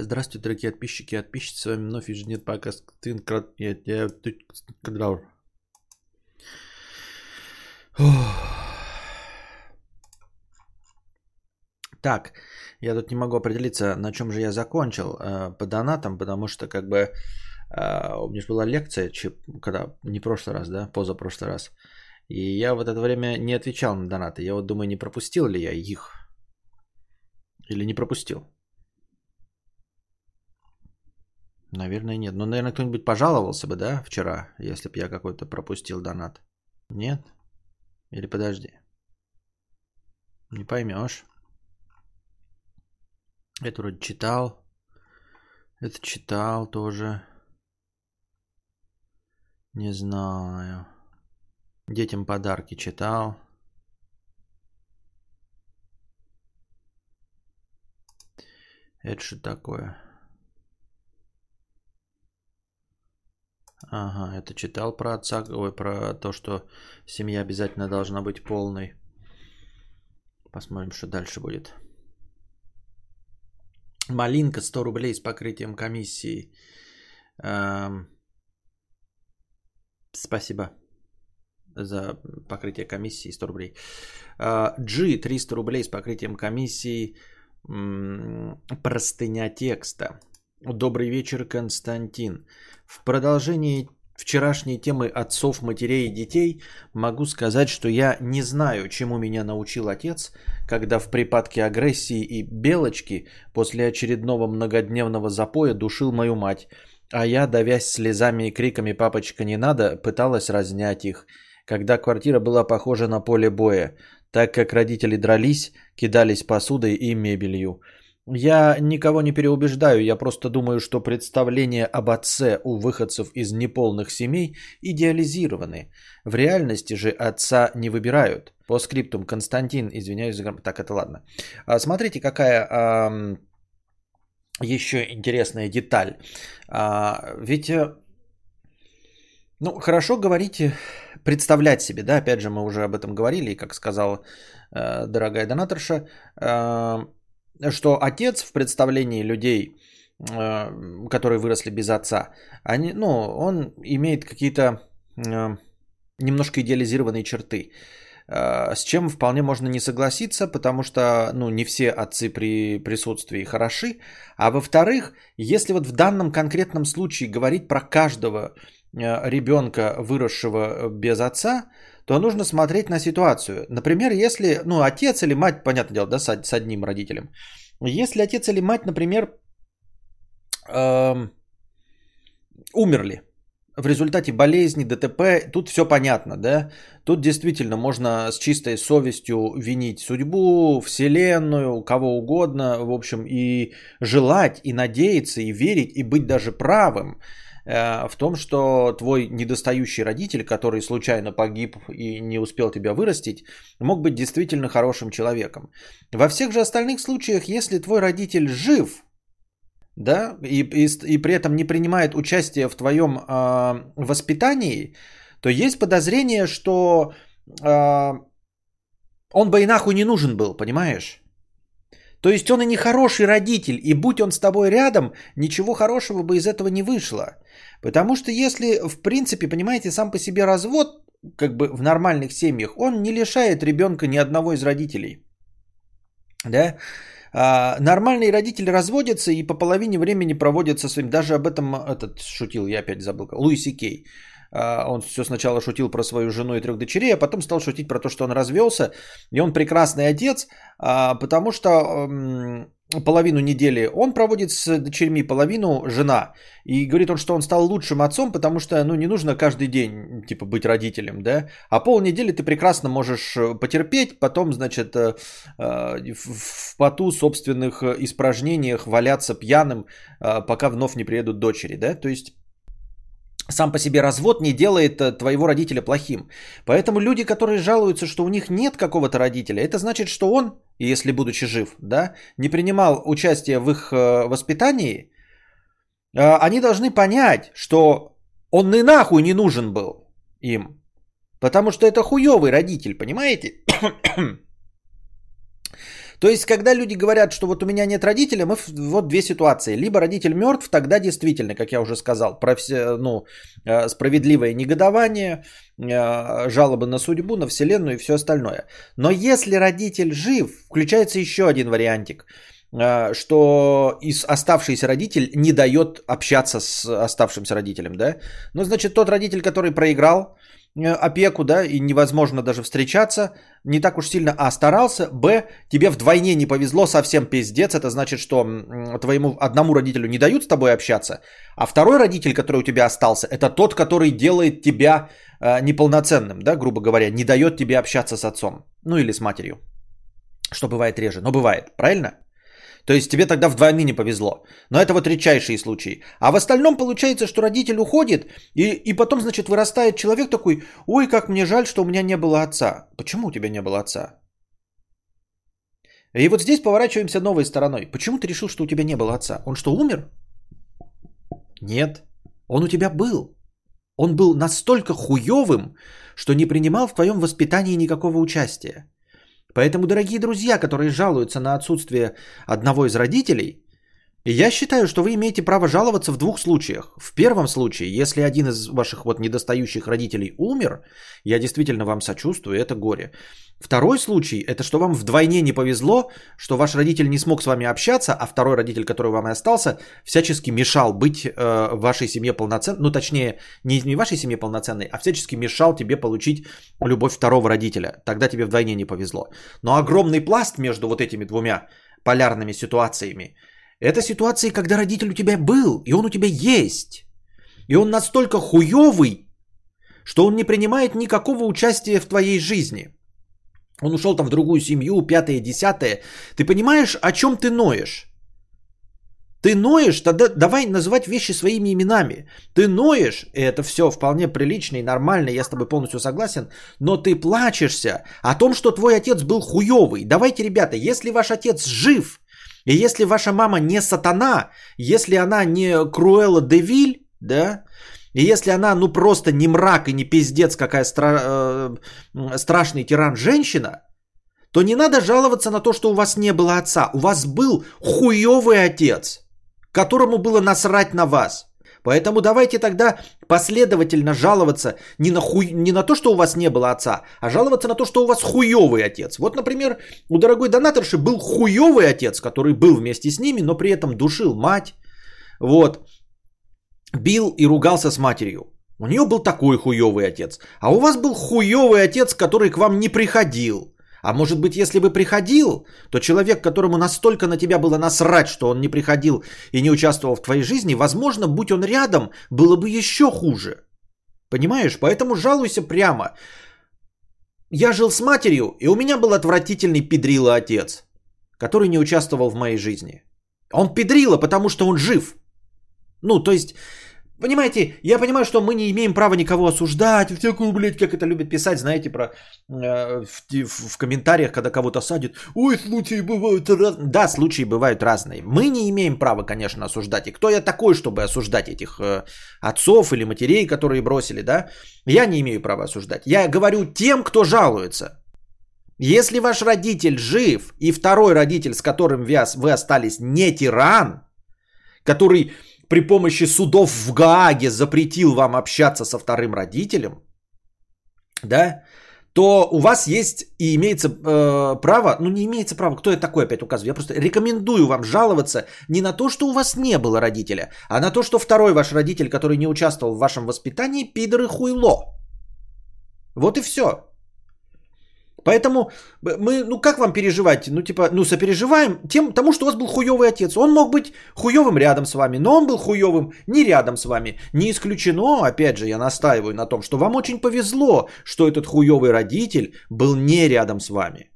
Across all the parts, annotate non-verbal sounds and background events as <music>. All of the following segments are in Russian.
Здравствуйте, дорогие подписчики и подписчицы. С вами вновь ежедневный. Нет, я... Так, я тут не могу определиться, на чем же я закончил э, по донатам, потому что как бы э, у меня же была лекция, когда не прошлый раз, да, позапрошлый раз. И я в это время не отвечал на донаты. Я вот думаю, не пропустил ли я их. Или не пропустил. Наверное, нет. Но, наверное, кто-нибудь пожаловался бы, да, вчера, если бы я какой-то пропустил донат. Нет? Или подожди. Не поймешь. Это вроде читал. Это читал тоже. Не знаю. Детям подарки читал. Это что такое? Ага, это читал про отца, ой, про то, что семья обязательно должна быть полной. Посмотрим, что дальше будет. Малинка 100 рублей с покрытием комиссии. Эм... Спасибо за покрытие комиссии 100 рублей. G 300 рублей с покрытием комиссии. Простыня текста. Добрый вечер, Константин. В продолжении вчерашней темы отцов, матерей и детей могу сказать, что я не знаю, чему меня научил отец, когда в припадке агрессии и белочки после очередного многодневного запоя душил мою мать, а я, давясь слезами и криками «папочка, не надо», пыталась разнять их, когда квартира была похожа на поле боя, так как родители дрались, кидались посудой и мебелью – я никого не переубеждаю, я просто думаю, что представления об отце у выходцев из неполных семей идеализированы. В реальности же отца не выбирают. По скриптум Константин, извиняюсь за Так, это ладно. А, смотрите, какая а, еще интересная деталь. А, ведь э, ну, хорошо говорите, представлять себе, да, опять же, мы уже об этом говорили, и как сказала э, дорогая донаторша, э, что отец в представлении людей, э, которые выросли без отца, они, ну, он имеет какие-то э, немножко идеализированные черты. Э, с чем вполне можно не согласиться, потому что ну, не все отцы при присутствии хороши. А во-вторых, если вот в данном конкретном случае говорить про каждого ребенка, выросшего без отца, то нужно смотреть на ситуацию. Например, если, ну, отец или мать, понятное дело, да, с, с одним родителем. Если отец или мать, например, эм, умерли в результате болезни, ДТП, тут все понятно, да? Тут действительно можно с чистой совестью винить судьбу, вселенную, кого угодно, в общем, и желать, и надеяться, и верить, и быть даже правым – в том, что твой недостающий родитель, который случайно погиб и не успел тебя вырастить, мог быть действительно хорошим человеком. Во всех же остальных случаях, если твой родитель жив, да, и, и, и при этом не принимает участие в твоем э, воспитании, то есть подозрение, что э, он бы и нахуй не нужен был, понимаешь? То есть он и не хороший родитель, и будь он с тобой рядом, ничего хорошего бы из этого не вышло. Потому что если, в принципе, понимаете, сам по себе развод, как бы в нормальных семьях, он не лишает ребенка ни одного из родителей. Да? А, нормальные родители разводятся и по половине времени проводят со своим, даже об этом этот шутил, я опять забыл, Луиси Кей. А, он все сначала шутил про свою жену и трех дочерей, а потом стал шутить про то, что он развелся, и он прекрасный отец, а, потому что половину недели он проводит с дочерьми, половину жена. И говорит он, что он стал лучшим отцом, потому что ну, не нужно каждый день типа быть родителем, да. А полнедели ты прекрасно можешь э, потерпеть, потом, значит, э, э, в поту собственных испражнениях валяться пьяным, пока вновь не приедут дочери, да. То есть сам по себе развод не делает э, твоего родителя плохим. Поэтому люди, которые жалуются, что у них нет какого-то родителя, это значит, что он, если будучи жив, да, не принимал участие в их э, воспитании, э, они должны понять, что он и нахуй не нужен был им. Потому что это хуёвый родитель, понимаете? То есть, когда люди говорят, что вот у меня нет родителя, мы вот две ситуации. Либо родитель мертв, тогда действительно, как я уже сказал, про все, ну, э, справедливое негодование, э, жалобы на судьбу, на вселенную и все остальное. Но если родитель жив, включается еще один вариантик – Э, что из оставшийся родитель не дает общаться с оставшимся родителем, да? Ну, значит, тот родитель, который проиграл опеку, да, и невозможно даже встречаться, не так уж сильно, а старался, б, тебе вдвойне не повезло, совсем пиздец, это значит, что твоему одному родителю не дают с тобой общаться, а второй родитель, который у тебя остался, это тот, который делает тебя э, неполноценным, да, грубо говоря, не дает тебе общаться с отцом, ну или с матерью, что бывает реже, но бывает, правильно? То есть тебе тогда вдвойне не повезло. Но это вот редчайшие случаи. А в остальном получается, что родитель уходит, и, и потом, значит, вырастает человек такой, ой, как мне жаль, что у меня не было отца. Почему у тебя не было отца? И вот здесь поворачиваемся новой стороной. Почему ты решил, что у тебя не было отца? Он что, умер? Нет. Он у тебя был. Он был настолько хуевым, что не принимал в твоем воспитании никакого участия. Поэтому, дорогие друзья, которые жалуются на отсутствие одного из родителей, я считаю, что вы имеете право жаловаться в двух случаях. В первом случае, если один из ваших вот недостающих родителей умер, я действительно вам сочувствую, это горе. Второй случай, это что вам вдвойне не повезло, что ваш родитель не смог с вами общаться, а второй родитель, который вам и остался, всячески мешал быть э, вашей семье полноценным, ну точнее, не, не вашей семье полноценной, а всячески мешал тебе получить любовь второго родителя. Тогда тебе вдвойне не повезло. Но огромный пласт между вот этими двумя полярными ситуациями – это ситуации, когда родитель у тебя был, и он у тебя есть. И он настолько хуёвый, что он не принимает никакого участия в твоей жизни. Он ушел там в другую семью, пятое, десятое. Ты понимаешь, о чем ты ноешь? Ты ноешь, тогда давай называть вещи своими именами. Ты ноешь, и это все вполне прилично и нормально, я с тобой полностью согласен, но ты плачешься о том, что твой отец был хуёвый. Давайте, ребята, если ваш отец жив, и если ваша мама не сатана, если она не Круэлла Девиль, да, и если она ну просто не мрак и не пиздец, какая стра- э, страшный тиран женщина, то не надо жаловаться на то, что у вас не было отца. У вас был хуёвый отец, которому было насрать на вас. Поэтому давайте тогда последовательно жаловаться не на, хуй, не на то, что у вас не было отца, а жаловаться на то, что у вас хуёвый отец. Вот, например, у дорогой донаторши был хуёвый отец, который был вместе с ними, но при этом душил мать, вот, бил и ругался с матерью. У нее был такой хуёвый отец. А у вас был хуёвый отец, который к вам не приходил. А может быть, если бы приходил, то человек, которому настолько на тебя было насрать, что он не приходил и не участвовал в твоей жизни, возможно, будь он рядом, было бы еще хуже. Понимаешь? Поэтому жалуйся прямо. Я жил с матерью, и у меня был отвратительный педрила отец, который не участвовал в моей жизни. Он педрила, потому что он жив. Ну, то есть, Понимаете, я понимаю, что мы не имеем права никого осуждать, всякую, блядь, как это любят писать, знаете, про э, в, в, комментариях, когда кого-то садят. Ой, случаи бывают разные. Да, случаи бывают разные. Мы не имеем права, конечно, осуждать. И кто я такой, чтобы осуждать этих э, отцов или матерей, которые бросили, да? Я не имею права осуждать. Я говорю тем, кто жалуется. Если ваш родитель жив, и второй родитель, с которым вы остались, не тиран, который при помощи судов в Гааге запретил вам общаться со вторым родителем, да, то у вас есть и имеется э, право, ну не имеется права, кто я такой опять указываю, я просто рекомендую вам жаловаться не на то, что у вас не было родителя, а на то, что второй ваш родитель, который не участвовал в вашем воспитании, пидор и хуйло. Вот и все. Поэтому мы, ну как вам переживать? Ну типа, ну сопереживаем тем, тому, что у вас был хуёвый отец. Он мог быть хуёвым рядом с вами, но он был хуёвым не рядом с вами. Не исключено, опять же, я настаиваю на том, что вам очень повезло, что этот хуёвый родитель был не рядом с вами.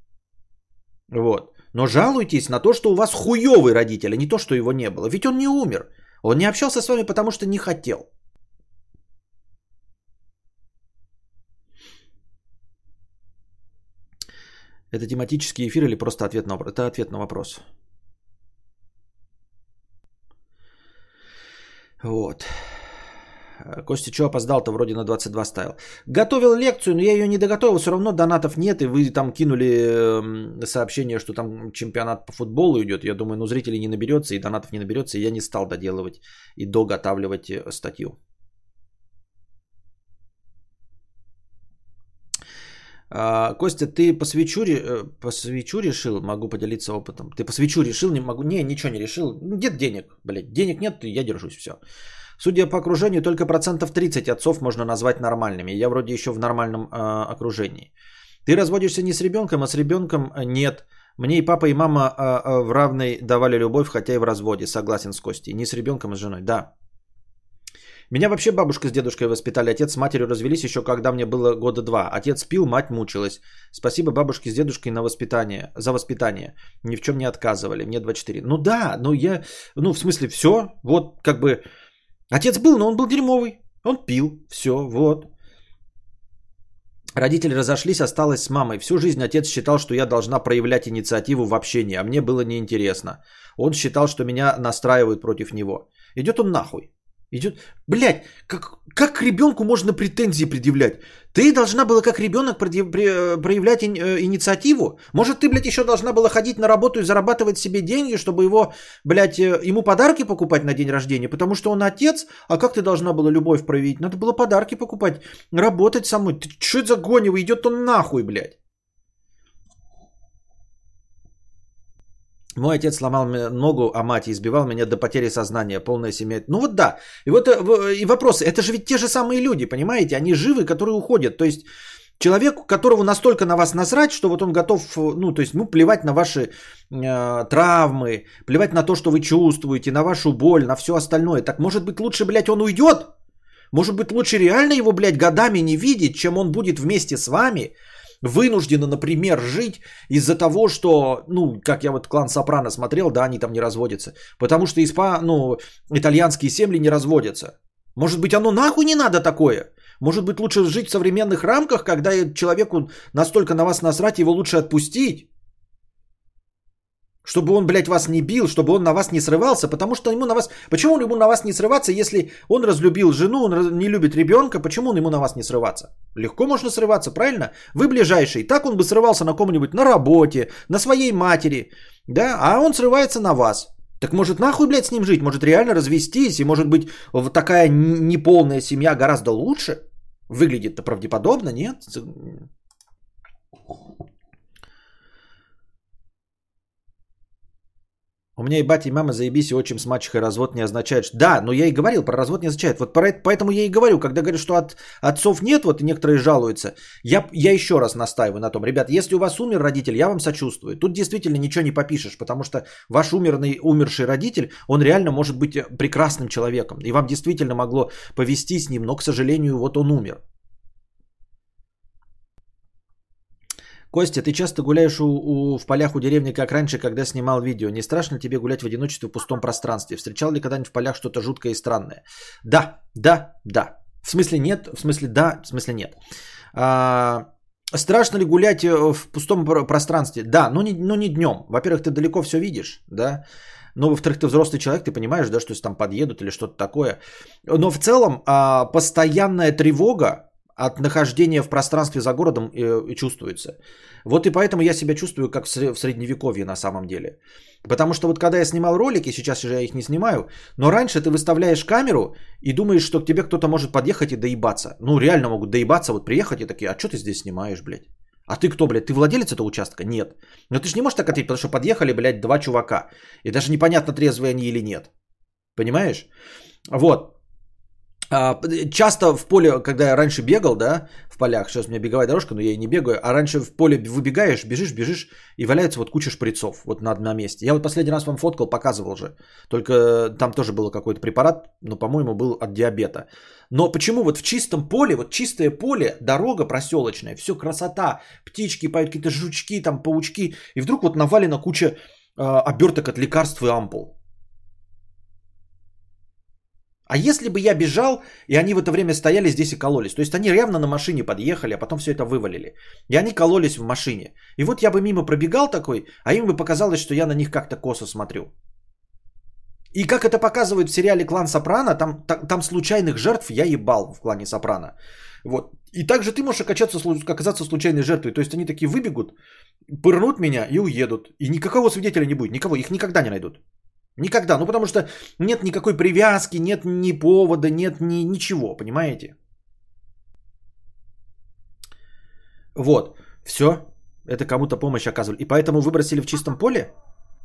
Вот. Но жалуйтесь на то, что у вас хуёвый родитель, а не то, что его не было. Ведь он не умер. Он не общался с вами, потому что не хотел. Это тематический эфир или просто ответ на, это ответ на вопрос? Вот. Костя, что опоздал-то? Вроде на 22 ставил. Готовил лекцию, но я ее не доготовил. Все равно донатов нет. И вы там кинули эм, сообщение, что там чемпионат по футболу идет. Я думаю, ну зрителей не наберется и донатов не наберется. И я не стал доделывать и доготавливать э, статью. А, Костя, ты по свечу, э, по свечу решил? Могу поделиться опытом. Ты по свечу решил? Не могу. Не, ничего не решил. Нет денег, блядь. Денег нет, я держусь, все. Судя по окружению, только процентов 30 отцов можно назвать нормальными. Я вроде еще в нормальном э, окружении. Ты разводишься не с ребенком, а с ребенком э, нет. Мне и папа, и мама э, э, в равной давали любовь, хотя и в разводе. Согласен с Костей. Не с ребенком, а с женой. Да. Меня вообще бабушка с дедушкой воспитали. Отец с матерью развелись еще когда мне было года два. Отец пил, мать мучилась. Спасибо бабушке с дедушкой на воспитание, за воспитание. Ни в чем не отказывали. Мне 24. Ну да, ну я... Ну в смысле все. Вот как бы... Отец был, но он был дерьмовый. Он пил. Все, вот. Родители разошлись, осталась с мамой. Всю жизнь отец считал, что я должна проявлять инициативу в общении, а мне было неинтересно. Он считал, что меня настраивают против него. Идет он нахуй. Идет, блядь, как, как ребенку можно претензии предъявлять? Ты должна была как ребенок проявлять э, инициативу? Может, ты, блядь, еще должна была ходить на работу и зарабатывать себе деньги, чтобы его, блядь, э, ему подарки покупать на день рождения? Потому что он отец, а как ты должна была любовь проявить? Надо было подарки покупать, работать самой. Ты что это за гонево? Идет он нахуй, блядь. Мой отец сломал ногу, а мать избивал меня до потери сознания, полная семья. Ну вот да. И вот э, и вопрос, это же ведь те же самые люди, понимаете? Они живы, которые уходят. То есть человек, которого настолько на вас насрать, что вот он готов, ну то есть, ну плевать на ваши э, травмы, плевать на то, что вы чувствуете, на вашу боль, на все остальное. Так может быть лучше, блядь, он уйдет? Может быть лучше реально его, блядь, годами не видеть, чем он будет вместе с вами, вынуждены, например, жить из-за того, что, ну, как я вот клан Сопрано смотрел, да, они там не разводятся. Потому что испа, ну, итальянские семьи не разводятся. Может быть, оно нахуй не надо такое? Может быть, лучше жить в современных рамках, когда человеку настолько на вас насрать, его лучше отпустить? Чтобы он, блядь, вас не бил, чтобы он на вас не срывался, потому что ему на вас... Почему ему на вас не срываться, если он разлюбил жену, он не любит ребенка, почему он ему на вас не срываться? Легко можно срываться, правильно? Вы ближайший, так он бы срывался на ком-нибудь на работе, на своей матери, да, а он срывается на вас. Так может нахуй, блядь, с ним жить, может реально развестись, и может быть вот такая неполная семья гораздо лучше? Выглядит-то правдеподобно, нет? У меня и батя, и мама заебись, и отчим с мачехой развод не означает. Да, но я и говорил, про развод не означает. Вот поэтому я и говорю, когда говорят, что от отцов нет, вот и некоторые жалуются, я, я еще раз настаиваю на том. Ребят, если у вас умер родитель, я вам сочувствую. Тут действительно ничего не попишешь, потому что ваш умерный, умерший родитель, он реально может быть прекрасным человеком. И вам действительно могло повести с ним, но, к сожалению, вот он умер. Костя, ты часто гуляешь у, у, в полях у деревни, как раньше, когда снимал видео. Не страшно тебе гулять в одиночестве в пустом пространстве? Встречал ли когда-нибудь в полях что-то жуткое и странное? Да, да, да. В смысле нет, в смысле да, в смысле нет. А, страшно ли гулять э, в пустом пространстве? Да, но не, но не днем. Во-первых, ты далеко все видишь, да. Но, во-вторых, ты взрослый человек, ты понимаешь, да, что если там подъедут или что-то такое. Но в целом а, постоянная тревога, от нахождения в пространстве за городом и чувствуется. Вот и поэтому я себя чувствую как в средневековье на самом деле. Потому что вот когда я снимал ролики, сейчас уже я их не снимаю, но раньше ты выставляешь камеру и думаешь, что к тебе кто-то может подъехать и доебаться. Ну реально могут доебаться, вот приехать и такие, а что ты здесь снимаешь, блядь? А ты кто, блядь? Ты владелец этого участка? Нет. Но ты же не можешь так ответить, потому что подъехали, блядь, два чувака. И даже непонятно, трезвые они или нет. Понимаешь? Вот. А, часто в поле, когда я раньше бегал, да, в полях, сейчас у меня беговая дорожка, но я и не бегаю, а раньше в поле выбегаешь, бежишь, бежишь, и валяется вот куча шприцов вот на одном месте. Я вот последний раз вам фоткал, показывал же, только там тоже был какой-то препарат, но, по-моему, был от диабета. Но почему вот в чистом поле, вот чистое поле, дорога проселочная, все красота, птички поют, какие-то жучки, там паучки, и вдруг вот навалена куча э, оберток от лекарств и ампул. А если бы я бежал, и они в это время стояли здесь и кололись, то есть они явно на машине подъехали, а потом все это вывалили, и они кололись в машине. И вот я бы мимо пробегал такой, а им бы показалось, что я на них как-то косо смотрю. И как это показывают в сериале «Клан Сопрано», там, там, там случайных жертв я ебал в «Клане Сопрано». Вот. И также ты можешь окачаться, оказаться случайной жертвой. То есть они такие выбегут, пырнут меня и уедут. И никакого свидетеля не будет, никого, их никогда не найдут. Никогда. Ну потому что нет никакой привязки, нет ни повода, нет ни, ничего, понимаете? Вот. Все. Это кому-то помощь оказывали. И поэтому выбросили в чистом поле?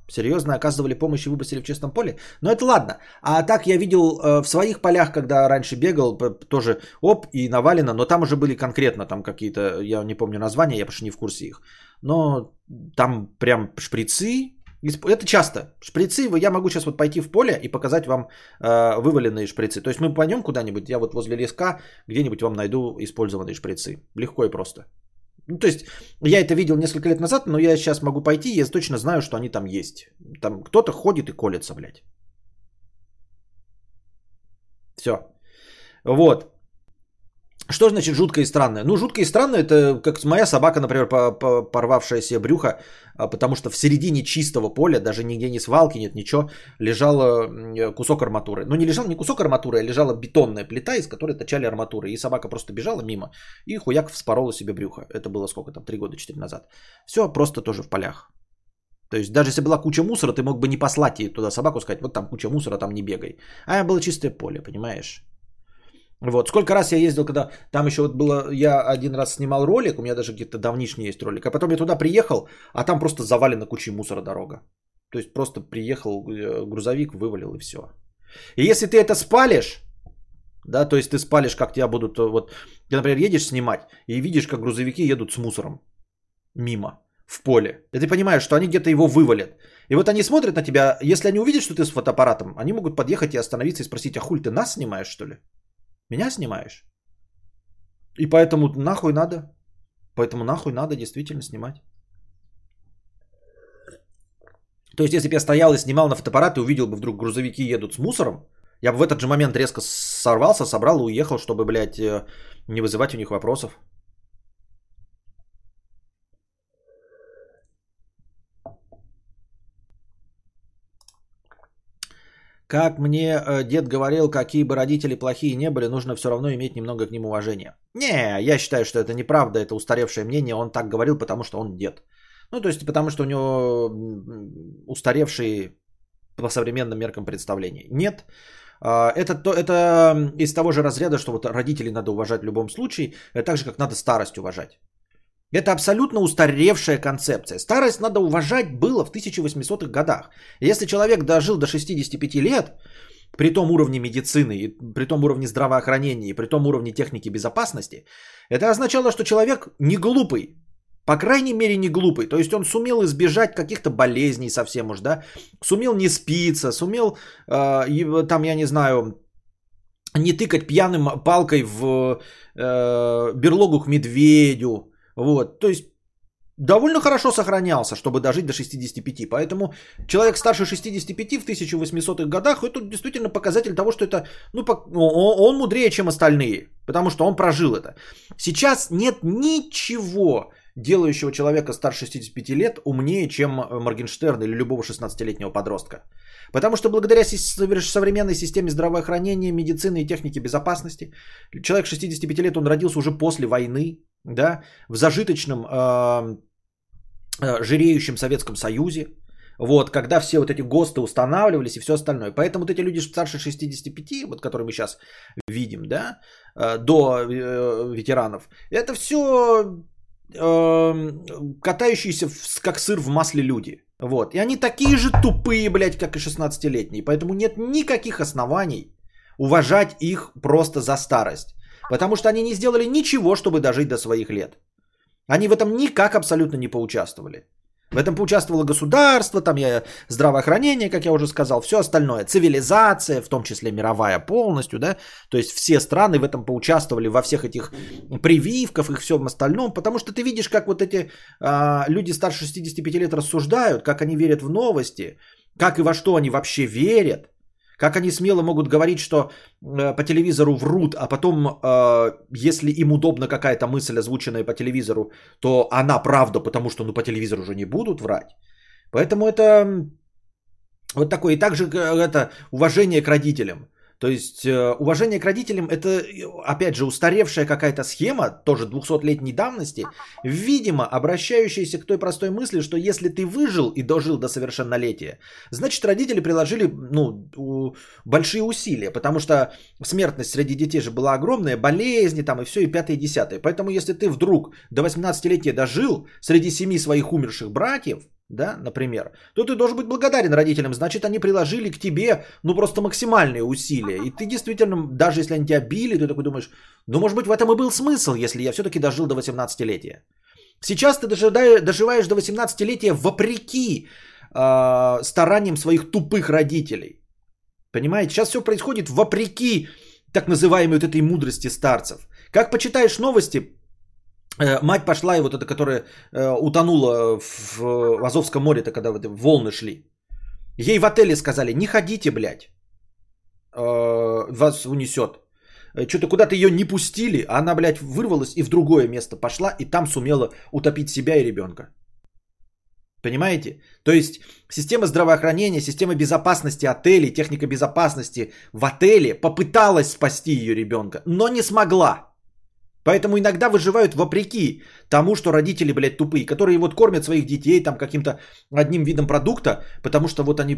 Серьезно оказывали помощь и выбросили в чистом поле? Но это ладно. А так я видел э, в своих полях, когда раньше бегал, тоже оп и навалено, но там уже были конкретно там какие-то, я не помню названия, я потому не в курсе их. Но там прям шприцы, это часто. Шприцы, я могу сейчас вот пойти в поле и показать вам э, вываленные шприцы. То есть мы пойдем куда-нибудь, я вот возле леска где-нибудь вам найду использованные шприцы. Легко и просто. Ну, то есть, я это видел несколько лет назад, но я сейчас могу пойти, я точно знаю, что они там есть. Там кто-то ходит и колется, блядь. Все. Вот. Что значит жутко и странное? Ну, жутко и странное, это как моя собака, например, порвавшая себе брюхо, а, потому что в середине чистого поля, даже нигде не свалки нет, ничего, лежал кусок арматуры. Ну, не лежал не кусок арматуры, а лежала бетонная плита, из которой точали арматуры. И собака просто бежала мимо и хуяк вспорола себе брюхо. Это было сколько там, три года, четыре назад. Все просто тоже в полях. То есть даже если была куча мусора, ты мог бы не послать ей туда собаку, сказать, вот там куча мусора, там не бегай. А было чистое поле, понимаешь? Вот, сколько раз я ездил, когда там еще вот было, я один раз снимал ролик, у меня даже где-то давнишний есть ролик, а потом я туда приехал, а там просто завалена кучей мусора дорога. То есть просто приехал э, грузовик, вывалил и все. И если ты это спалишь, да, то есть ты спалишь, как тебя будут, э, вот, ты, например, едешь снимать и видишь, как грузовики едут с мусором мимо, в поле. И ты понимаешь, что они где-то его вывалят. И вот они смотрят на тебя, если они увидят, что ты с фотоаппаратом, они могут подъехать и остановиться и спросить, а хуль ты нас снимаешь, что ли? Меня снимаешь? И поэтому нахуй надо. Поэтому нахуй надо действительно снимать. То есть, если бы я стоял и снимал на фотоаппарат и увидел бы вдруг грузовики едут с мусором, я бы в этот же момент резко сорвался, собрал и уехал, чтобы, блядь, э, не вызывать у них вопросов. Как мне э, дед говорил, какие бы родители плохие не были, нужно все равно иметь немного к ним уважения. Не, я считаю, что это неправда, это устаревшее мнение. Он так говорил, потому что он дед. Ну, то есть, потому что у него устаревшие по современным меркам представления. Нет, а, это, то, это из того же разряда, что вот родителей надо уважать в любом случае, это так же, как надо старость уважать. Это абсолютно устаревшая концепция. Старость надо уважать было в 1800-х годах. Если человек дожил до 65 лет, при том уровне медицины, при том уровне здравоохранения, при том уровне техники безопасности, это означало, что человек не глупый. По крайней мере, не глупый. То есть он сумел избежать каких-то болезней совсем уж, да, сумел не спиться, сумел, э, там, я не знаю, не тыкать пьяным палкой в э, берлогу к медведю, вот, то есть довольно хорошо сохранялся, чтобы дожить до 65. Поэтому человек старше 65 в 1800-х годах, это действительно показатель того, что это, ну, он мудрее, чем остальные, потому что он прожил это. Сейчас нет ничего, делающего человека старше 65 лет умнее, чем Моргенштерн или любого 16-летнего подростка. Потому что благодаря современной системе здравоохранения, медицины и техники безопасности, человек 65 лет, он родился уже после войны, да, в зажиточном э, жиреющем Советском Союзе, вот, когда все вот эти ГОСТы устанавливались и все остальное. Поэтому вот эти люди старше 65, вот которые мы сейчас видим, да, э, до э, ветеранов, это все катающиеся в, как сыр в масле люди. Вот. И они такие же тупые, блядь, как и 16-летние. Поэтому нет никаких оснований уважать их просто за старость. Потому что они не сделали ничего, чтобы дожить до своих лет. Они в этом никак абсолютно не поучаствовали. В этом поучаствовало государство, там я здравоохранение, как я уже сказал, все остальное, цивилизация, в том числе мировая полностью, да, то есть все страны в этом поучаствовали во всех этих прививках и всем остальном, потому что ты видишь, как вот эти а, люди старше 65 лет рассуждают, как они верят в новости, как и во что они вообще верят, как они смело могут говорить, что э, по телевизору врут, а потом, э, если им удобна какая-то мысль, озвученная по телевизору, то она правда, потому что ну, по телевизору уже не будут врать. Поэтому это Вот такое. И также это уважение к родителям. То есть э, уважение к родителям это, опять же, устаревшая какая-то схема, тоже 200-летней давности, видимо, обращающаяся к той простой мысли, что если ты выжил и дожил до совершеннолетия, значит родители приложили ну, большие усилия, потому что смертность среди детей же была огромная, болезни там и все, и пятое, и десятое. Поэтому если ты вдруг до 18-летия дожил среди семи своих умерших братьев, да, например, то ты должен быть благодарен родителям. Значит, они приложили к тебе, ну, просто максимальные усилия. И ты действительно, даже если они тебя били, ты такой думаешь, ну, может быть, в этом и был смысл, если я все-таки дожил до 18-летия. Сейчас ты доживаешь до 18-летия вопреки э, стараниям своих тупых родителей. Понимаете? Сейчас все происходит вопреки так называемой вот этой мудрости старцев. Как почитаешь новости, мать пошла, и вот эта, которая э, утонула в, Азовском море, это когда волны шли. Ей в отеле сказали, не ходите, блядь, э, вас унесет. Э, Что-то куда-то ее не пустили, а она, блядь, вырвалась и в другое место пошла, и там сумела утопить себя и ребенка. Понимаете? То есть система здравоохранения, система безопасности отелей, техника безопасности в отеле попыталась спасти ее ребенка, но не смогла. Поэтому иногда выживают вопреки тому, что родители, блядь, тупые, которые вот кормят своих детей там каким-то одним видом продукта, потому что вот они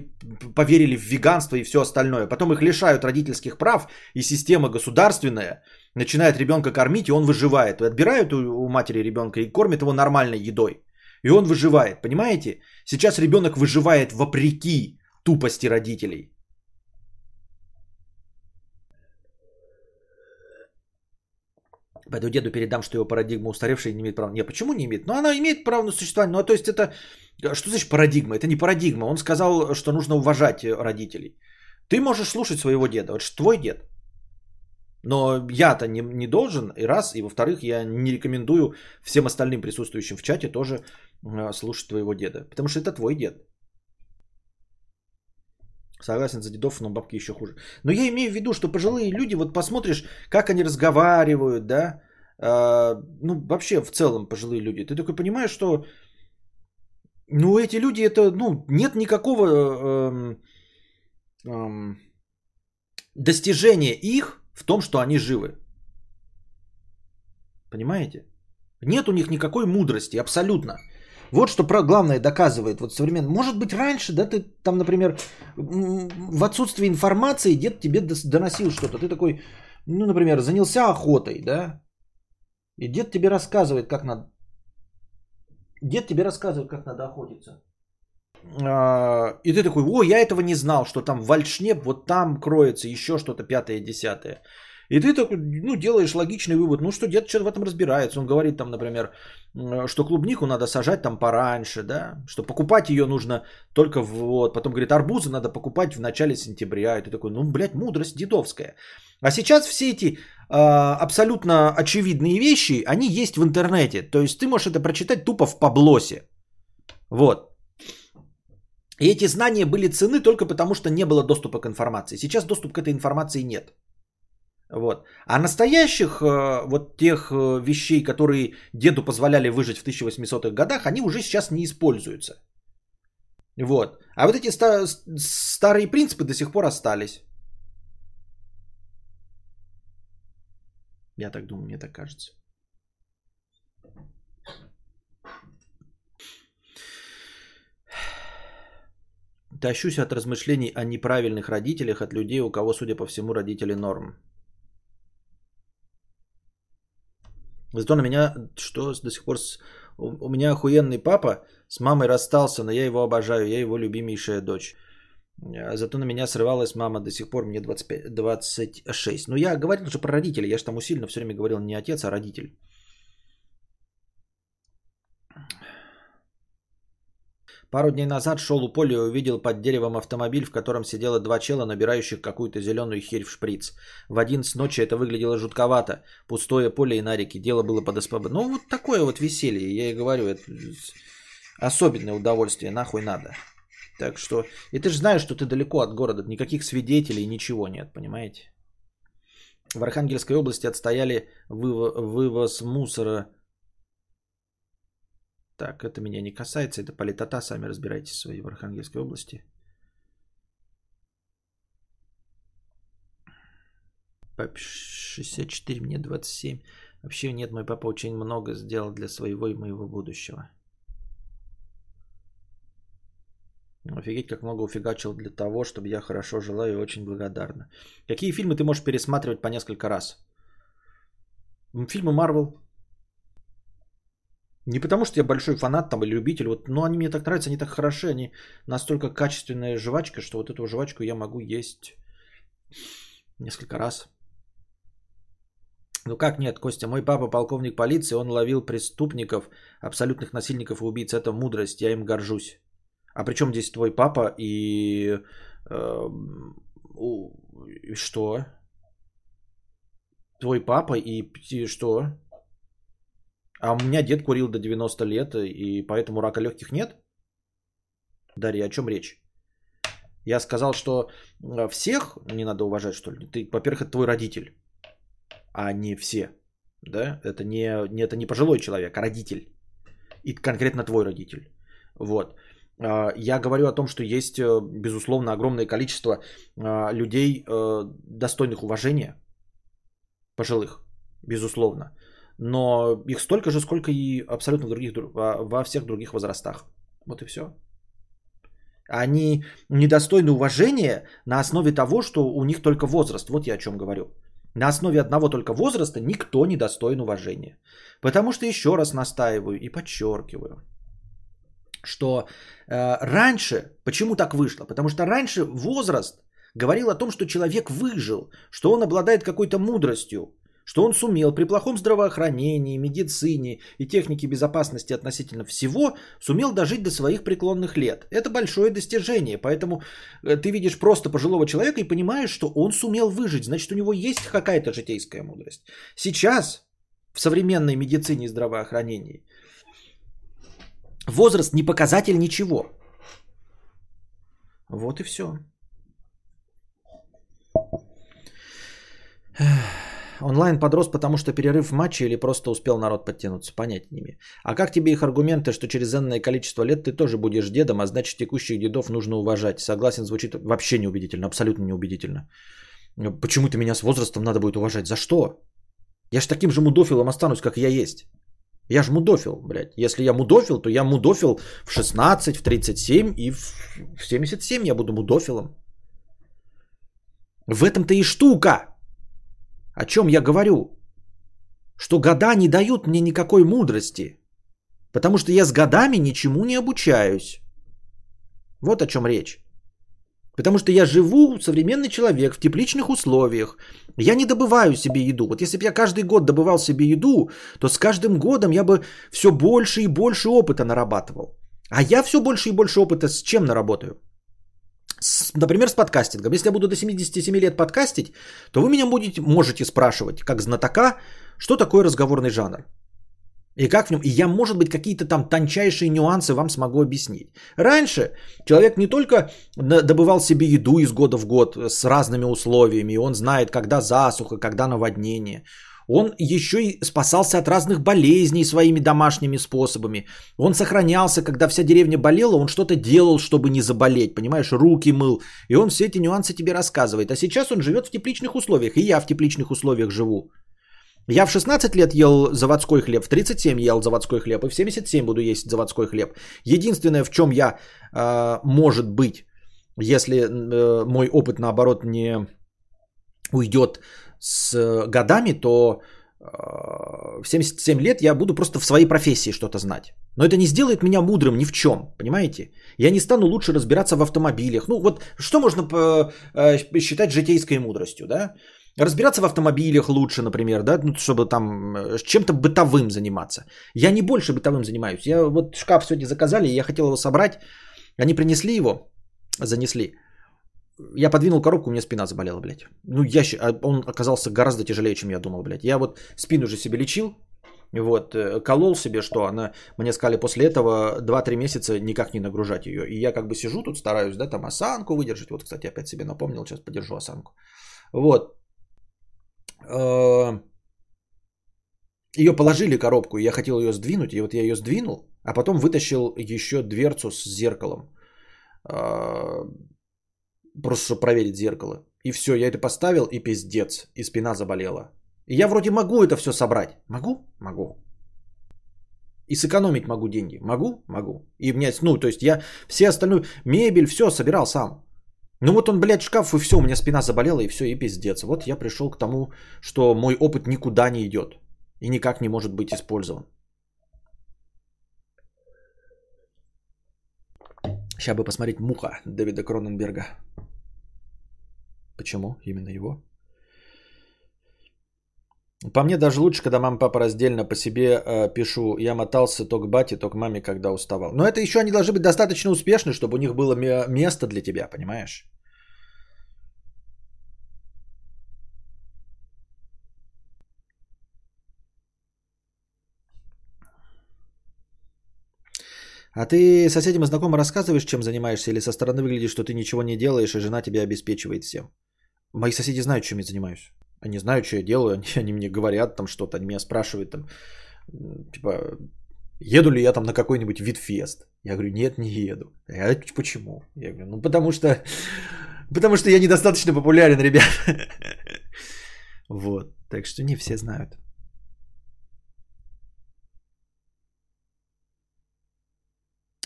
поверили в веганство и все остальное. Потом их лишают родительских прав, и система государственная начинает ребенка кормить, и он выживает. Отбирают у матери ребенка и кормят его нормальной едой. И он выживает, понимаете? Сейчас ребенок выживает вопреки тупости родителей. Пойду деду передам, что его парадигма устаревшая не имеет права. Не, почему не имеет? Ну, она имеет право на существование. Ну, а то есть это... Что значит парадигма? Это не парадигма. Он сказал, что нужно уважать родителей. Ты можешь слушать своего деда. Это же твой дед. Но я-то не, не должен, и раз, и во-вторых, я не рекомендую всем остальным присутствующим в чате тоже э, слушать твоего деда. Потому что это твой дед. Согласен за дедов, но бабки еще хуже. Но я имею в виду, что пожилые люди, вот посмотришь, как они разговаривают, да, э, ну вообще в целом пожилые люди, ты такой понимаешь, что ну эти люди это, ну нет никакого э, э, достижения их в том, что они живы. Понимаете? Нет у них никакой мудрости, абсолютно. Вот что про главное доказывает вот современно. Может быть, раньше, да, ты там, например, в отсутствии информации дед тебе доносил что-то. Ты такой, ну, например, занялся охотой, да, и дед тебе рассказывает, как надо... Дед тебе рассказывает, как надо охотиться. А, и ты такой, о, я этого не знал, что там вальшнеп, вот там кроется еще что-то пятое, десятое. И ты такой, ну, делаешь логичный вывод, ну, что дед что-то в этом разбирается. Он говорит там, например, что клубнику надо сажать там пораньше, да, что покупать ее нужно только вот, потом говорит, арбузы надо покупать в начале сентября. И ты такой, ну, блядь, мудрость дедовская. А сейчас все эти э, абсолютно очевидные вещи, они есть в интернете. То есть ты можешь это прочитать тупо в Паблосе. Вот. И эти знания были цены только потому, что не было доступа к информации. Сейчас доступ к этой информации нет. Вот. А настоящих э, вот тех э, вещей, которые деду позволяли выжить в 1800-х годах, они уже сейчас не используются. Вот. А вот эти ста- старые принципы до сих пор остались. Я так думаю, мне так кажется. Тащусь от размышлений о неправильных родителях от людей, у кого, судя по всему, родители норм. Зато на меня, что до сих пор... С... У меня охуенный папа, с мамой расстался, но я его обожаю, я его любимейшая дочь. А зато на меня срывалась мама до сих пор, мне 25, 26. Ну, я говорил же про родителей, я же там усиленно все время говорил не отец, а родитель. Пару дней назад шел у поля и увидел под деревом автомобиль, в котором сидело два чела, набирающих какую-то зеленую херь в шприц. В один с ночи это выглядело жутковато. Пустое поле и нарики. Дело было под СПБ. Ну, вот такое вот веселье. Я и говорю, это особенное удовольствие. Нахуй надо. Так что... И ты же знаешь, что ты далеко от города. Никаких свидетелей, ничего нет, понимаете? В Архангельской области отстояли вывоз мусора так, это меня не касается, это политота, сами разбирайтесь свои в Архангельской области. Пап 64, мне 27. Вообще нет, мой папа очень много сделал для своего и моего будущего. Офигеть, как много уфигачил для того, чтобы я хорошо жила и очень благодарна. Какие фильмы ты можешь пересматривать по несколько раз? Фильмы Марвел, не потому, что я большой фанат там или любитель, вот, но они мне так нравятся, они так хороши, они настолько качественная жвачка, что вот эту жвачку я могу есть несколько раз. Ну как нет, Костя, мой папа полковник полиции, он ловил преступников, абсолютных насильников и убийц. Это мудрость, я им горжусь. А при чем здесь твой папа и... Э, и что? Твой папа и, и что? А у меня дед курил до 90 лет, и поэтому рака легких нет? Дарья, о чем речь? Я сказал, что э, всех не надо уважать, что ли? Ты, во-первых, это твой родитель, а не все. Да? Это не, не, это не пожилой человек, а родитель. И конкретно твой родитель. Вот. А, я говорю о том, что есть, э, безусловно, огромное количество а, людей, э, достойных уважения, пожилых, безусловно. Но их столько же, сколько и абсолютно в других, во всех других возрастах. Вот и все. Они недостойны уважения на основе того, что у них только возраст. Вот я о чем говорю. На основе одного только возраста никто не достоин уважения. Потому что еще раз настаиваю и подчеркиваю, что э, раньше, почему так вышло? Потому что раньше возраст говорил о том, что человек выжил, что он обладает какой-то мудростью, что он сумел при плохом здравоохранении, медицине и технике безопасности относительно всего, сумел дожить до своих преклонных лет. Это большое достижение, поэтому э, ты видишь просто пожилого человека и понимаешь, что он сумел выжить, значит у него есть какая-то житейская мудрость. Сейчас в современной медицине и здравоохранении возраст не показатель ничего. Вот и все. Онлайн подрос, потому что перерыв в матче или просто успел народ подтянуться? Понять не имею. А как тебе их аргументы, что через энное количество лет ты тоже будешь дедом, а значит текущих дедов нужно уважать? Согласен, звучит вообще неубедительно, абсолютно неубедительно. Почему-то меня с возрастом надо будет уважать. За что? Я ж таким же мудофилом останусь, как я есть. Я ж мудофил, блядь. Если я мудофил, то я мудофил в 16, в 37 и в 77 я буду мудофилом. В этом-то и штука. О чем я говорю? Что года не дают мне никакой мудрости. Потому что я с годами ничему не обучаюсь. Вот о чем речь. Потому что я живу, современный человек, в тепличных условиях. Я не добываю себе еду. Вот если бы я каждый год добывал себе еду, то с каждым годом я бы все больше и больше опыта нарабатывал. А я все больше и больше опыта с чем наработаю? Например, с подкастингом. Если я буду до 77 лет подкастить, то вы меня будете, можете спрашивать, как знатока, что такое разговорный жанр. И как в нем, и я, может быть, какие-то там тончайшие нюансы вам смогу объяснить. Раньше человек не только добывал себе еду из года в год с разными условиями, он знает, когда засуха, когда наводнение. Он еще и спасался от разных болезней своими домашними способами. Он сохранялся, когда вся деревня болела, он что-то делал, чтобы не заболеть, понимаешь, руки мыл. И он все эти нюансы тебе рассказывает. А сейчас он живет в тепличных условиях, и я в тепличных условиях живу. Я в 16 лет ел заводской хлеб, в 37 ел заводской хлеб, и в 77 буду есть заводской хлеб. Единственное, в чем я, э, может быть, если э, мой опыт, наоборот, не уйдет с э, годами, то э, в 77 лет я буду просто в своей профессии что-то знать. Но это не сделает меня мудрым ни в чем, понимаете? Я не стану лучше разбираться в автомобилях. Ну вот что можно э, считать житейской мудростью, да? Разбираться в автомобилях лучше, например, да, ну, чтобы там чем-то бытовым заниматься. Я не больше бытовым занимаюсь. Я вот шкаф сегодня заказали, я хотел его собрать. Они принесли его, занесли. Я подвинул коробку, у меня спина заболела, блядь. Ну, ящик, а он оказался гораздо тяжелее, чем я думал, блядь. Я вот спину уже себе лечил, вот, э, колол себе, что она, мне сказали, после этого 2-3 месяца никак не нагружать ее. И я как бы сижу тут, стараюсь, да, там осанку выдержать. Вот, кстати, опять себе напомнил, сейчас подержу осанку. Вот. Э, ее положили коробку, я хотел ее сдвинуть, и вот я ее сдвинул, а потом вытащил еще дверцу с зеркалом. Просто чтобы проверить зеркало. И все, я это поставил, и пиздец, и спина заболела. И я вроде могу это все собрать. Могу? Могу. И сэкономить могу деньги. Могу? Могу. И мне, ну, то есть я все остальную мебель, все собирал сам. Ну вот он, блядь, шкаф, и все, у меня спина заболела, и все, и пиздец. Вот я пришел к тому, что мой опыт никуда не идет. И никак не может быть использован. Сейчас бы посмотреть «Муха» Дэвида Кроненберга. Почему именно его? По мне даже лучше, когда мама папа раздельно по себе э, пишу. Я мотался то к бате, то к маме, когда уставал. Но это еще они должны быть достаточно успешны, чтобы у них было место для тебя, понимаешь? А ты соседям и знакомым рассказываешь, чем занимаешься, или со стороны выглядишь, что ты ничего не делаешь, и жена тебя обеспечивает всем? Мои соседи знают, чем я занимаюсь. Они знают, что я делаю, они, они мне говорят там что-то, они меня спрашивают там, типа, еду ли я там на какой-нибудь витфест? Я говорю, нет, не еду. Я, почему? Я говорю, ну потому что, <laughs> потому что я недостаточно популярен, ребят. <laughs> Вот, так что не все знают.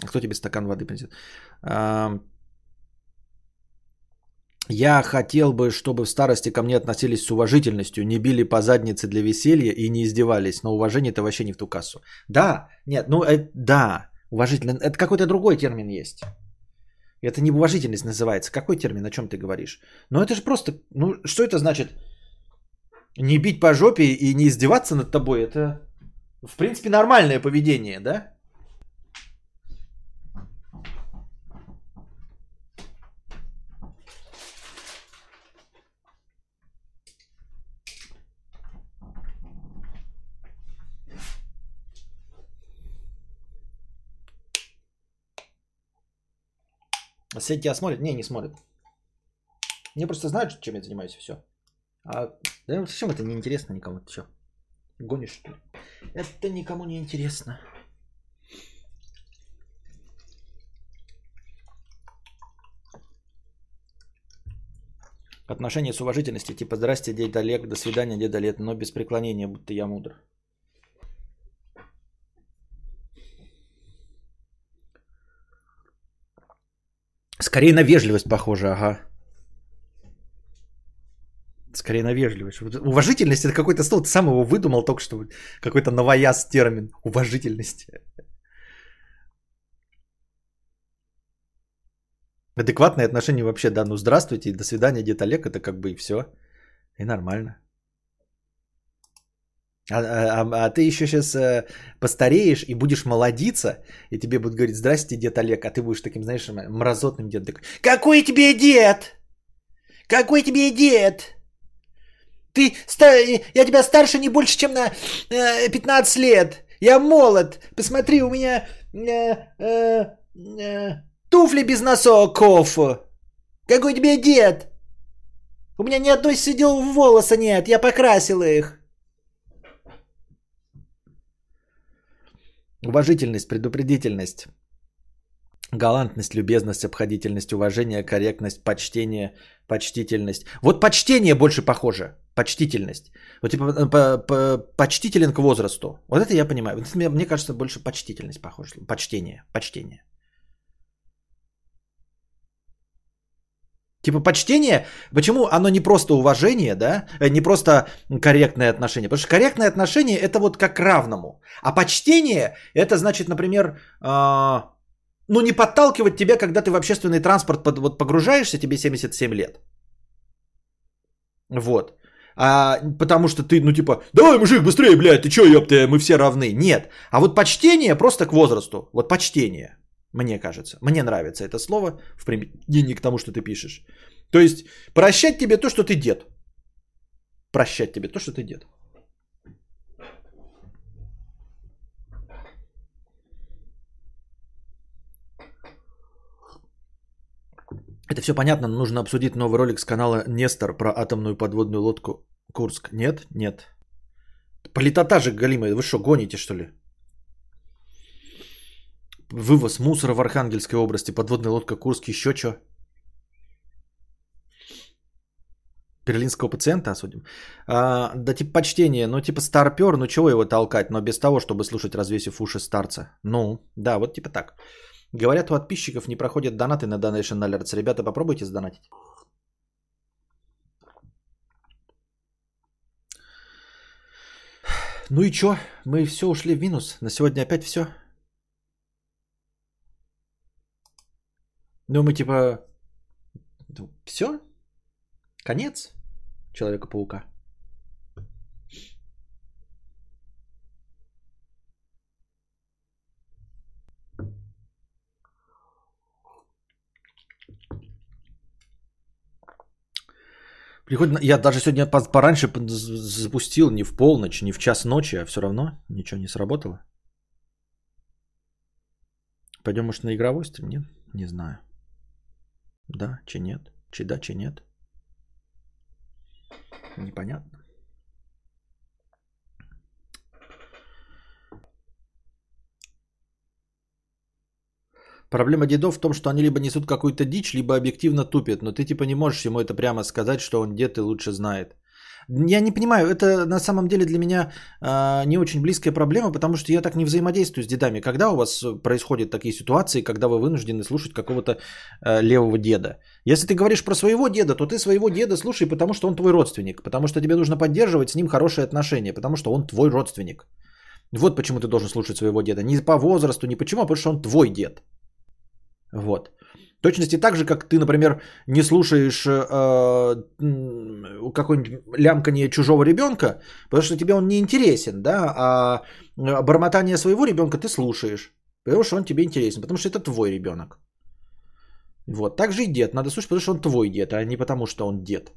Кто тебе стакан воды принесет? Я хотел бы, чтобы в старости ко мне относились с уважительностью, не били по заднице для веселья и не издевались. Но уважение это вообще не в ту кассу. Да, нет, ну э, да, уважительно. Это какой-то другой термин есть. Это не уважительность называется. Какой термин, о чем ты говоришь? Ну это же просто, ну что это значит? Не бить по жопе и не издеваться над тобой, это в принципе нормальное поведение, да? Соседи тебя смотрят? Не, не смотрят. Мне просто знают, чем я занимаюсь, и все. А да, зачем это не интересно никому? Ты что? Гонишь, что ли? Это никому не интересно. Отношение с уважительностью, типа «Здрасте, дед Олег, до свидания, дед Олег», но без преклонения, будто я мудр. Скорее на вежливость похоже, ага. Скорее на вежливость. Уважительность это какой-то слово, ты сам его выдумал только что. Какой-то новояз термин. Уважительность. Адекватное отношение вообще, да, ну здравствуйте, до свидания, дед Олег, это как бы и все. И нормально. А, а, а, а ты еще сейчас э, постареешь и будешь молодиться, и тебе будут говорить, здрасте, дед Олег, а ты будешь таким, знаешь, мразотным дедом. Какой тебе дед? Какой тебе дед? Ты, я тебя старше не больше, чем на э, 15 лет. Я молод. Посмотри, у меня э, э, э, туфли без носоков. Какой тебе дед? У меня ни одной седелого волоса нет, я покрасил их. Уважительность, предупредительность, галантность, любезность, обходительность, уважение, корректность, почтение, почтительность. Вот почтение больше похоже. Почтительность. Вот типа э, по, по, почтителен к возрасту. Вот это я понимаю. Вот мне, мне кажется, больше почтительность похоже. Почтение. Почтение. Типа почтение, почему оно не просто уважение, да, э, не просто корректное отношение, потому что корректное отношение это вот как равному, а почтение это значит, например, э, ну не подталкивать тебя, когда ты в общественный транспорт под, вот погружаешься, тебе 77 лет, вот, а, потому что ты, ну типа, давай, мужик, быстрее, блядь, ты чё, ёпта, мы все равны, нет, а вот почтение просто к возрасту, вот почтение, мне кажется. Мне нравится это слово в применении к тому, что ты пишешь. То есть прощать тебе то, что ты дед. Прощать тебе то, что ты дед. Это все понятно, но нужно обсудить новый ролик с канала Нестор про атомную подводную лодку Курск. Нет? Нет. Политота же галимая. Вы что, гоните что ли? Вывоз мусора в Архангельской области, подводная лодка Курск, еще что? Берлинского пациента осудим. А, да типа почтение, ну типа старпер, ну чего его толкать, но без того, чтобы слушать развесив уши старца. Ну, да, вот типа так. Говорят, у подписчиков не проходят донаты на Donation Alerts. Ребята, попробуйте сдонатить. Ну и чё? Мы все ушли в минус. На сегодня опять все. Ну мы типа... Все? Конец Человека-паука. Приходит, я даже сегодня пораньше запустил, не в полночь, не в час ночи, а все равно ничего не сработало. Пойдем, может, на игровой стрим? Нет? Не знаю. Да, че нет? Че да, че нет? Непонятно. Проблема дедов в том, что они либо несут какую-то дичь, либо объективно тупят. Но ты типа не можешь ему это прямо сказать, что он дед и лучше знает. Я не понимаю, это на самом деле для меня э, не очень близкая проблема, потому что я так не взаимодействую с дедами. Когда у вас происходят такие ситуации, когда вы вынуждены слушать какого-то э, левого деда? Если ты говоришь про своего деда, то ты своего деда слушай, потому что он твой родственник, потому что тебе нужно поддерживать с ним хорошие отношения, потому что он твой родственник. Вот почему ты должен слушать своего деда. Не по возрасту, не почему, а потому что он твой дед. Вот. Точности так же, как ты, например, не слушаешь э, какое-нибудь лямканье чужого ребенка, потому что тебе он не интересен, да, а бормотание своего ребенка ты слушаешь, потому что он тебе интересен, потому что это твой ребенок. Вот, так же и дед. Надо слушать, потому что он твой дед, а не потому что он дед.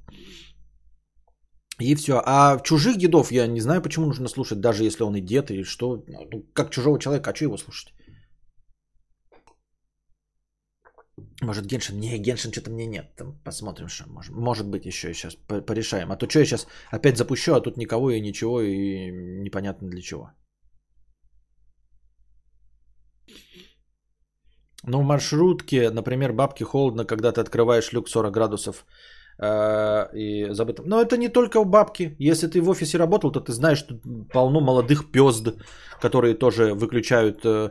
И все. А чужих дедов я не знаю, почему нужно слушать, даже если он и дед, или что. Ну, как чужого человека, а что его слушать? Может, Геншин? Не, Геншин что-то мне нет. Там посмотрим, что может. Может быть, еще сейчас порешаем. А то что я сейчас опять запущу, а тут никого и ничего, и непонятно для чего. Ну, в маршрутке, например, бабке холодно, когда ты открываешь люк 40 градусов и забыто. Но это не только бабки. Если ты в офисе работал, то ты знаешь, что полно молодых пезд, которые тоже выключают э,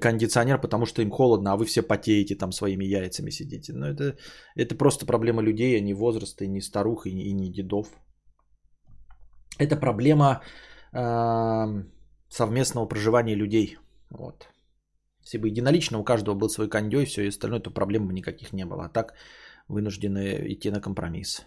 кондиционер, потому что им холодно, а вы все потеете там своими яйцами сидите. Но это, это просто проблема людей, а не возраста, и не старух, и не, и не дедов. Это проблема э, совместного проживания людей. Вот. Если бы единолично у каждого был свой кондей, все и остальное, то проблем бы никаких не было. А так вынуждены идти на компромисс.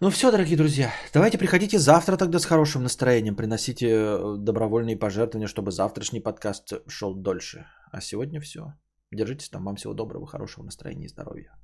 Ну все, дорогие друзья, давайте приходите завтра тогда с хорошим настроением, приносите э, добровольные пожертвования, чтобы завтрашний подкаст шел дольше. А сегодня все. Держитесь там, вам всего доброго, хорошего настроения и здоровья.